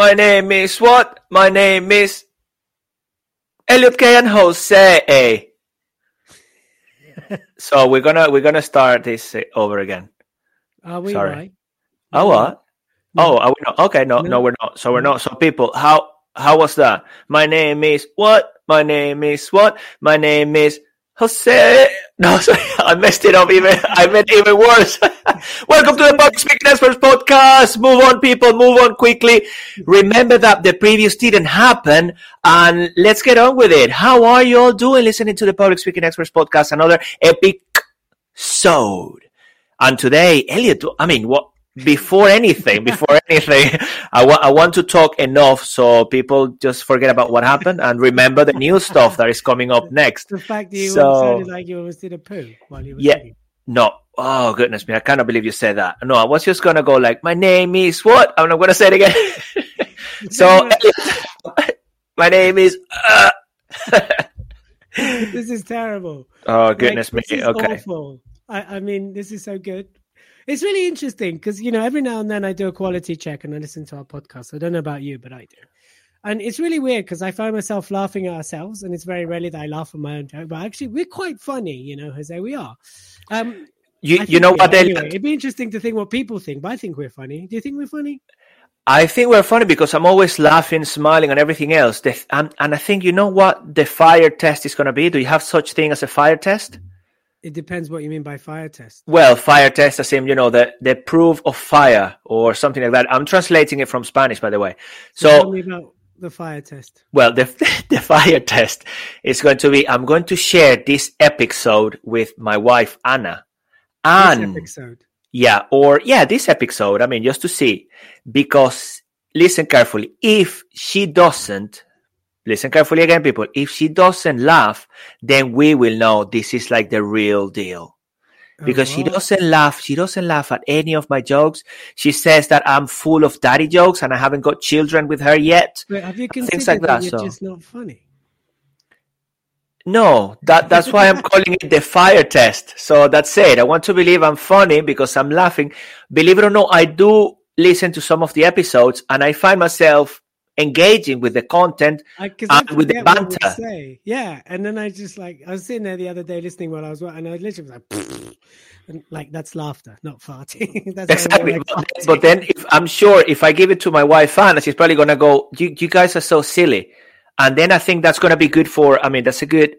My name is what? My name is Elliot Kay and Jose. so we're gonna we're gonna start this uh, over again. Are we Sorry. right? Oh what? Oh, are we not? Okay, no, no, No. we're not. So we're not. So people, how how was that? My name is what? My name is what? My name is Jose. No, sorry, I messed it up. Even I meant even worse. Welcome to the Public Speaking Experts Podcast. Move on, people. Move on quickly. Remember that the previous didn't happen, and let's get on with it. How are you all doing? Listening to the Public Speaking Experts Podcast, another epic episode. And today, Elliot, I mean, what? Before anything, before anything, I wa- I want to talk enough so people just forget about what happened and remember the new stuff that is coming up next. The fact that you So- sounded like you almost did a poo while you were Yeah. singing. No, oh goodness me, I cannot believe you said that. No, I was just gonna go like, my name is what? I'm not gonna say it again. so, my name is. Uh... this is terrible. oh goodness Like, me. Okay. awful. I, I mean, this is so good. It's really interesting because you know every now and then I do a quality check and I listen to our podcast. I don't know about you, but I do. And it's really weird because I find myself laughing at ourselves, and it's very rarely that I laugh at my own joke. But actually, we're quite funny, you know, Jose. We are. Um, You you know what. Anyway, it'd be interesting to think what people think, but I think we're funny. Do you think we're funny? I think we're funny because I'm always laughing, smiling, and everything else. The, and, and I think you know what the fire test is going to be. Do you have such thing as a fire test? It depends what you mean by fire test. Well, fire test, as in you know the the proof of fire or something like that. I'm translating it from Spanish, by the way. So, about the fire test. well, the the fire test is going to be. I'm going to share this episode with my wife Anna, This and episode. Yeah, or yeah, this episode. I mean, just to see, because listen carefully. If she doesn't, listen carefully again, people. If she doesn't laugh, then we will know this is like the real deal. Oh, because she Oh, doesn't laugh, she doesn't laugh at any of my jokes. She says that I'm full of daddy jokes and I haven't got children with her yet. But have you things like that, that, so- just not funny? No, that that's why I'm calling it the fire test. So that's it. I want to believe I'm funny because I'm laughing. Believe it or not, I do listen to some of the episodes and I find myself engaging with the content. I, And with the forget what we banter. say. Yeah, and then I just like I was sitting there the other day listening while I was and I literally was like, and like that's laughter, not farting. that's Exactly. Like But, farting. but then if I'm sure if I give it to my wife Anna, she's probably gonna go, you, you guys are so silly. And then I think that's gonna be good for I mean that's a good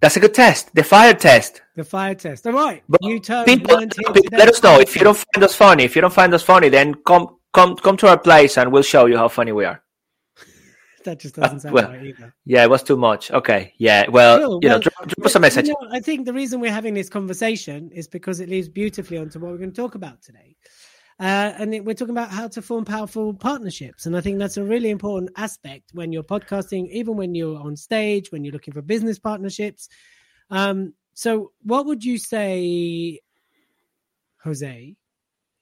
that's a good test. The fire test. the fire test. All right, But you turn people, people, let us know if you don't find us funny. If you don't find us funny, then come come come to our place and we'll show you how funny we are. That just doesn't sound well, right either. Yeah, it was too much. Okay, yeah. Well, Cool, you know, drop, drop us a message. you know, I think the reason we're having this conversation is because it leads beautifully onto what we're going to talk about today. Uh, and it, we're talking about how to form powerful partnerships. And I think that's a really important aspect when you're podcasting, even when you're on stage, when you're looking for business partnerships. Um, so, what would you say, Jose?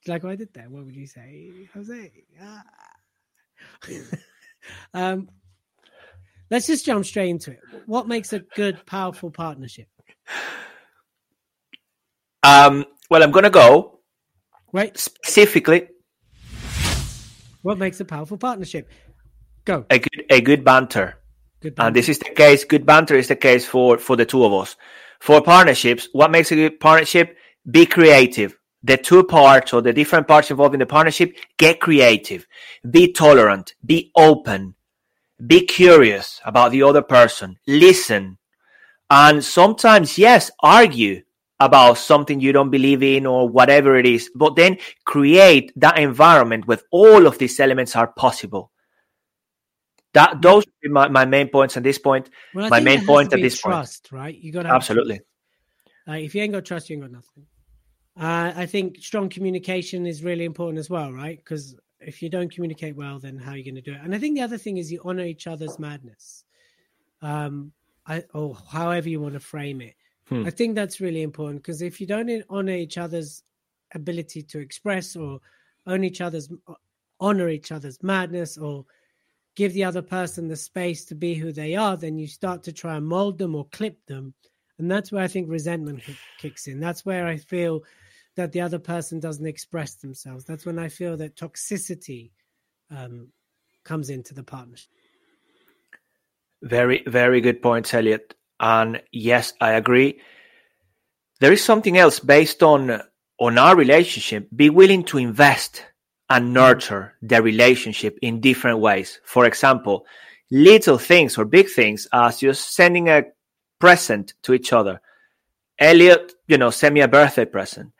Like what I did there, what would you say, Jose? Ah. um, let's just jump straight into it. What makes a good, powerful partnership? Um, well, I'm gonna go Right? specifically What makes a powerful partnership? Go. a good a good banter. Good. And this is the case. Good banter is the case for for the two of us. For partnerships, what makes a good partnership? Be creative. The two parts or the different parts involved in the partnership, get creative. Be tolerant. Be open. Be curious about the other person. Listen. And sometimes, yes, argue about something you don't believe in or whatever it is, but then create that environment where all of these elements are possible. That mm-hmm. those would be my, my main points at this point. Well, my main point at this point. trust, right? You got Absolutely. Like, if you ain't got trust, you ain't got nothing. Uh, I think strong communication is really important as well, right? Because if you don't communicate well, then how are you going to do it? And I think the other thing is you honor each other's madness, um, I, or however you want to frame it. Hmm. I think that's really important because if you don't honor each other's ability to express or own each other's honor each other's madness or give the other person the space to be who they are, then you start to try and mold them or clip them. And that's where I think resentment kicks in. That's where I feel that the other person doesn't express themselves. That's when I feel that toxicity um, comes into the partnership. Very, very good points, Elliot. And yes, I agree. There is something else based on on our relationship. Be willing to invest and nurture the relationship in different ways. For example, little things or big things as just sending a present to each other. Elliot, you know, send me a birthday present.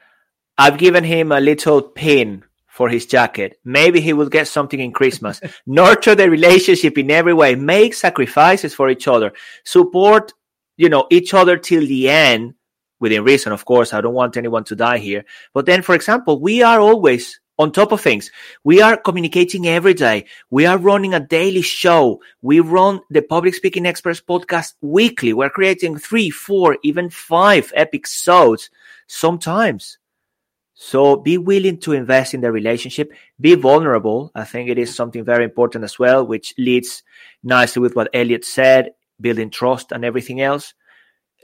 I've given him a little pin for his jacket. Maybe he will get something in Christmas. Nurture the relationship in every way. Make sacrifices for each other. Support, you know, each other till the end within reason. Of course, I don't want anyone to die here. But then, for example, we are always on top of things. We are communicating every day. We are running a daily show. We run the Public Speaking Experts podcast weekly. We're creating three, four, even five episodes sometimes. So be willing to invest in the relationship. Be vulnerable. I think it is something very important as well, which leads nicely with what Elliot said, building trust and everything else.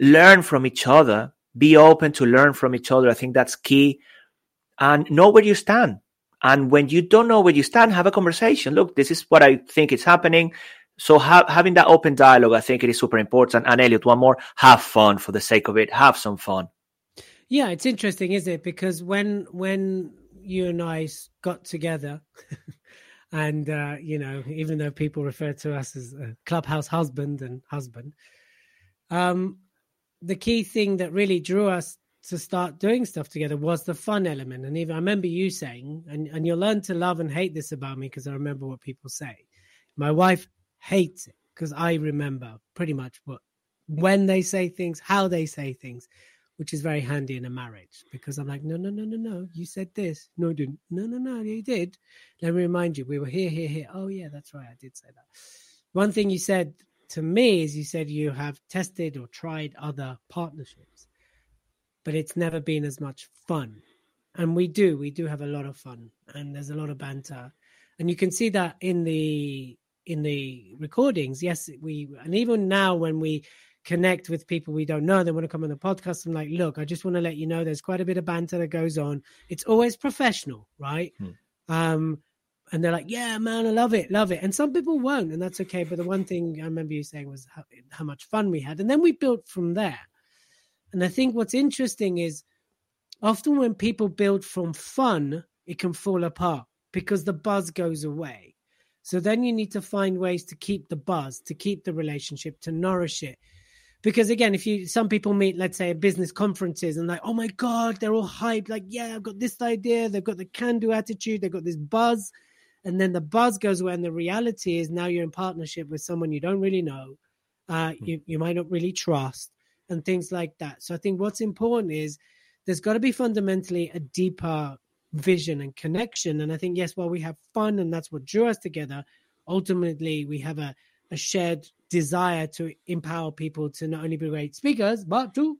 Learn from each other. Be open to learn from each other. I think that's key. And know where you stand. And when you don't know where you stand, have a conversation. Look, this is what I think is happening. So ha- having that open dialogue, I think it is super important. And Elliot, one more, have fun for the sake of it. Have some fun. Yeah, it's interesting, isn't it? Because when when you and I got together, and uh, you know, even though people refer to us as clubhouse husband and husband, um, the key thing that really drew us to start doing stuff together was the fun element. And even I remember you saying, and, and you'll learn to love and hate this about me because I remember what people say. My wife hates it because I remember pretty much what when they say things, how they say things which is very handy in a marriage because I'm like, no, no, no, no, no, you said this. No, I didn't. No, no, no, you did. Let me remind you, we were here, here, here. Oh, yeah, that's right. I did say that. One thing you said to me is you said you have tested or tried other partnerships, but it's never been as much fun. And we do, we do have a lot of fun and there's a lot of banter. And you can see that in the in the recordings. Yes, we and even now when we connect with people we don't know. They want to come on the podcast. I'm like, look, I just want to let you know there's quite a bit of banter that goes on. It's always professional, right? Hmm. Um, and they're like, yeah, man, I love it, love it. And some people won't, and that's okay. But the one thing I remember you saying was how, how much fun we had. And then we built from there. And I think what's interesting is often when people build from fun, it can fall apart because the buzz goes away. So then you need to find ways to keep the buzz, to keep the relationship, to nourish it because again if you some people meet let's say at business conferences and like oh my god they're all hyped like yeah i've got this idea they've got the can do attitude they've got this buzz and then the buzz goes away and the reality is now you're in partnership with someone you don't really know uh, hmm. you, you might not really trust and things like that so i think what's important is there's got to be fundamentally a deeper vision and connection and i think yes while we have fun and that's what drew us together ultimately we have a, a shared desire to empower people to not only be great speakers, but to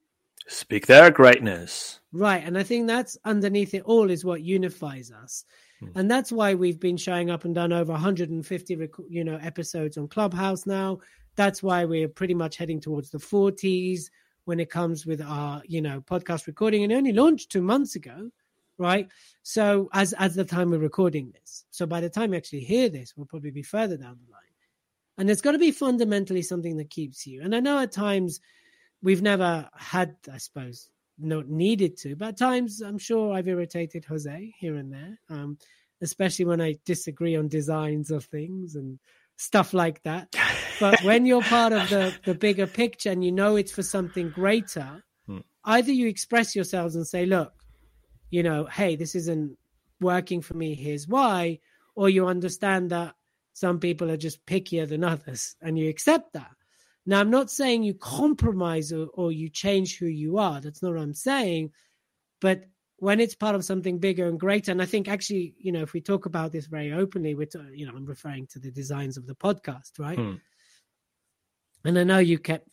speak their greatness. Right. And I think that's underneath it all is what unifies us. Hmm. And that's why we've been showing up and done over 150 you know episodes on Clubhouse now. That's why we're pretty much heading towards the 40s when it comes with our, you know, podcast recording and only launched 2 months ago, right? So as as the time we're recording this. So by the time you actually hear this, we'll probably be further down the line. And it's got to be fundamentally something that keeps you. And I know at times we've never had, I suppose, not needed to, but at times I'm sure I've irritated Jose here and there, um, especially when I disagree on designs of things and stuff like that. But when you're part of the, the bigger picture and you know it's for something greater, hmm. either you express yourselves and say, look, you know, hey, this isn't working for me, here's why, or you understand that some people are just pickier than others, and you accept that. Now, I'm not saying you compromise or, or you change who you are. That's not what I'm saying. But when it's part of something bigger and greater. And I think actually, you know, if we talk about this very openly, we're, t- you know, I'm referring to the designs of the podcast, right? Hmm. And I know you kept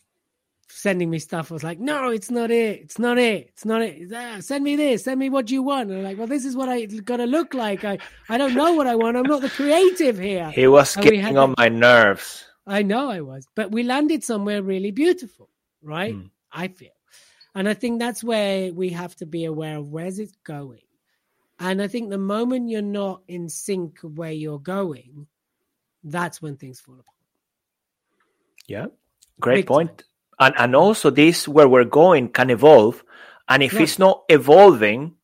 sending me stuff. I was like, no, it's not it. It's not it. It's not it. Ah, send me this. Send me what you want. And I'm like, well, this is what I got to look like. I, I don't know what I want. I'm not the creative here. He was And getting on my nerves. I know I was, but we landed somewhere really beautiful, right? Mm. I feel. And I think that's where we have to be aware of where's it going. And I think the moment you're not in sync with where you're going, that's when things fall apart. Yeah, great Big point. And and also this where we're going can evolve, and if Yeah. it's not evolving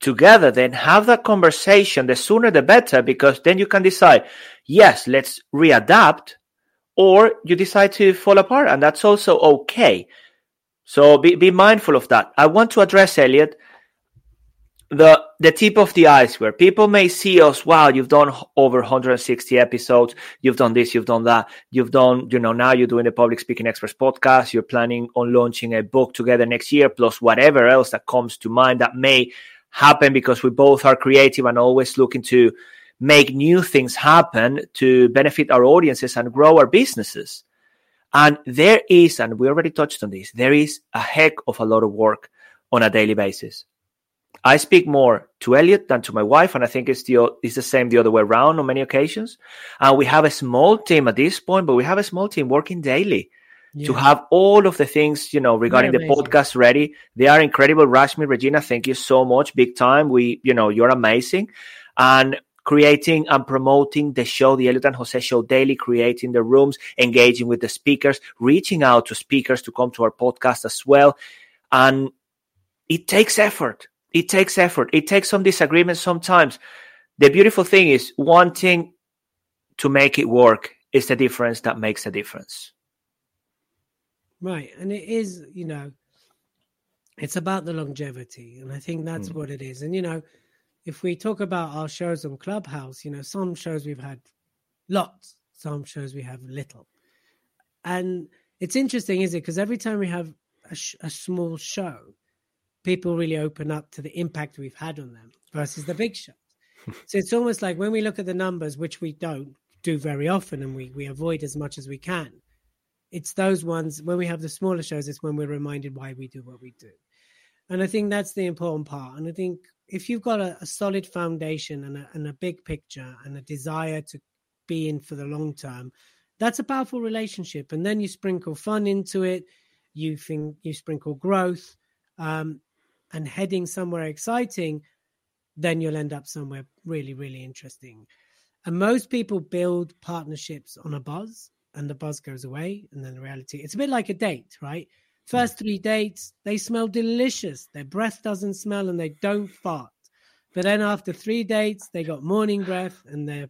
together, then have that conversation. The sooner the better, because then you can decide, yes, let's readapt, or you decide to fall apart, and that's also okay. So be be mindful of that. I want to address Elliot the the tip of the iceberg. People may see us, wow, you've done over 160 episodes, you've done this, you've done that, you've done, you know, now you're doing the Public Speaking Experts podcast, you're planning on launching a book together next year, plus whatever else that comes to mind that may happen because we both are creative and always looking to make new things happen to benefit our audiences and grow our businesses. And there is, and we already touched on this, there is a heck of a lot of work on a daily basis. I speak more to Elliot than to my wife, and I think it's the it's the same the other way around on many occasions. And we have a small team at this point, but we have a small team working daily to have all of the things you know regarding the podcast ready. They are incredible. Rashmi, Regina, thank you so much, big time. We you know you're amazing, and creating and promoting the show, the Elliot and Jose Show daily, creating the rooms, engaging with the speakers, reaching out to speakers to come to our podcast as well, and it takes effort. It takes effort. It takes some disagreement sometimes. The beautiful thing is wanting to make it work is the difference that makes a difference. Right. And it is, you know, it's about the longevity. And I think that's Mm. what it is. And, you know, if we talk about our shows on Clubhouse, you know, some shows we've had lots, some shows we have little. And it's interesting, is it? Because every time we have a, sh- a small show, people really open up to the impact we've had on them versus the big shows. so it's almost like when we look at the numbers, which we don't do very often and we, we avoid as much as we can, it's those ones when we have the smaller shows, it's when we're reminded why we do what we do. And I think that's the important part. And I think if you've got a, a solid foundation and a, and a big picture and a desire to be in for the long term, that's a powerful relationship. And then you sprinkle fun into it, you think you sprinkle growth, um, and heading somewhere exciting, then you'll end up somewhere really, really interesting. And most people build partnerships on a buzz, and the buzz goes away, and then the reality. It's a bit like a date, right? Hmm. First three dates, they smell delicious. Their breath doesn't smell, and they don't fart. But then after three dates, they got morning breath, and their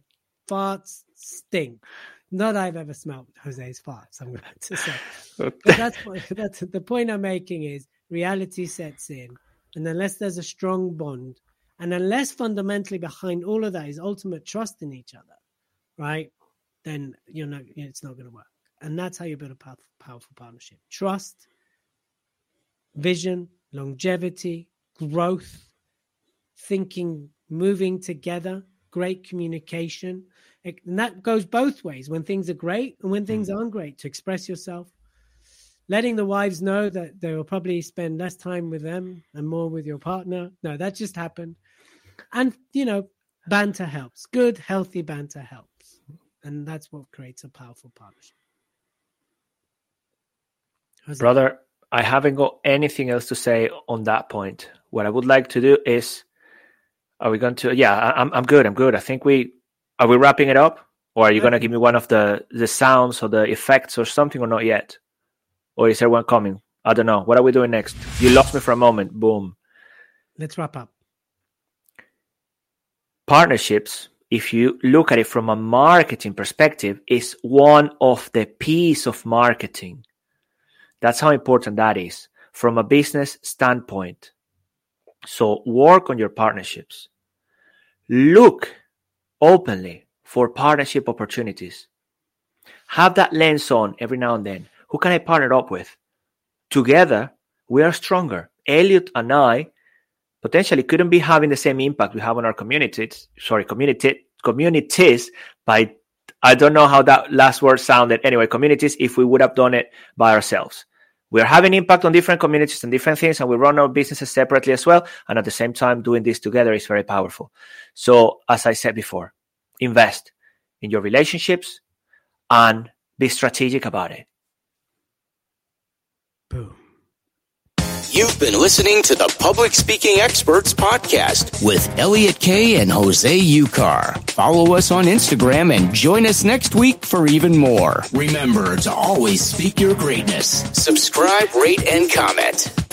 farts stink. Not I've ever smelled Jose's farts. I'm going to say. But that's what, that's the point I'm making is reality sets in, and unless there's a strong bond, and unless fundamentally behind all of that is ultimate trust in each other, right? Then you know. It's not going to work, and that's how you build a powerful, powerful partnership: trust, vision, longevity, growth, thinking, moving together, great communication. It- And that goes both ways when things are great and when things hmm. aren't great to express yourself. Letting the wives know that they will probably spend less time with them and more with your partner. No, that just happened. And, you know, banter helps. Good, healthy banter helps. And that's what creates a powerful partnership. How's that? Brother, I haven't got anything else to say on that point. What I would like to do is, are we going to? Yeah, I'm I'm good. I'm good. I think we are we wrapping it up, or are you going to give me one of the the sounds or the effects or something, or not yet? Or is there one coming? I don't know. What are we doing next? You lost me for a moment. Boom. Let's wrap up. partnerships if you look at it from a marketing perspective is one of the piece of marketing that's how important that is from a business standpoint so work on your partnerships look openly for partnership opportunities have that lens on every now and then who can i partner up with together we are stronger elliot and i potentially couldn't be having the same impact we have on our communities. Sorry, community communities by I don't know how that last word sounded. Anyway, communities if we would have done it by ourselves. We are having impact on different communities and different things, and we run our businesses separately as well. And at the same time, doing this together is very powerful. So, as I said before, invest in your relationships and be strategic about it. Boom. You've been listening to the Public Speaking Experts Podcast with Elliot Kay and Jose Ucar. Follow us on Instagram and join us next week for even more. Remember to always speak your greatness. Subscribe, rate, and comment.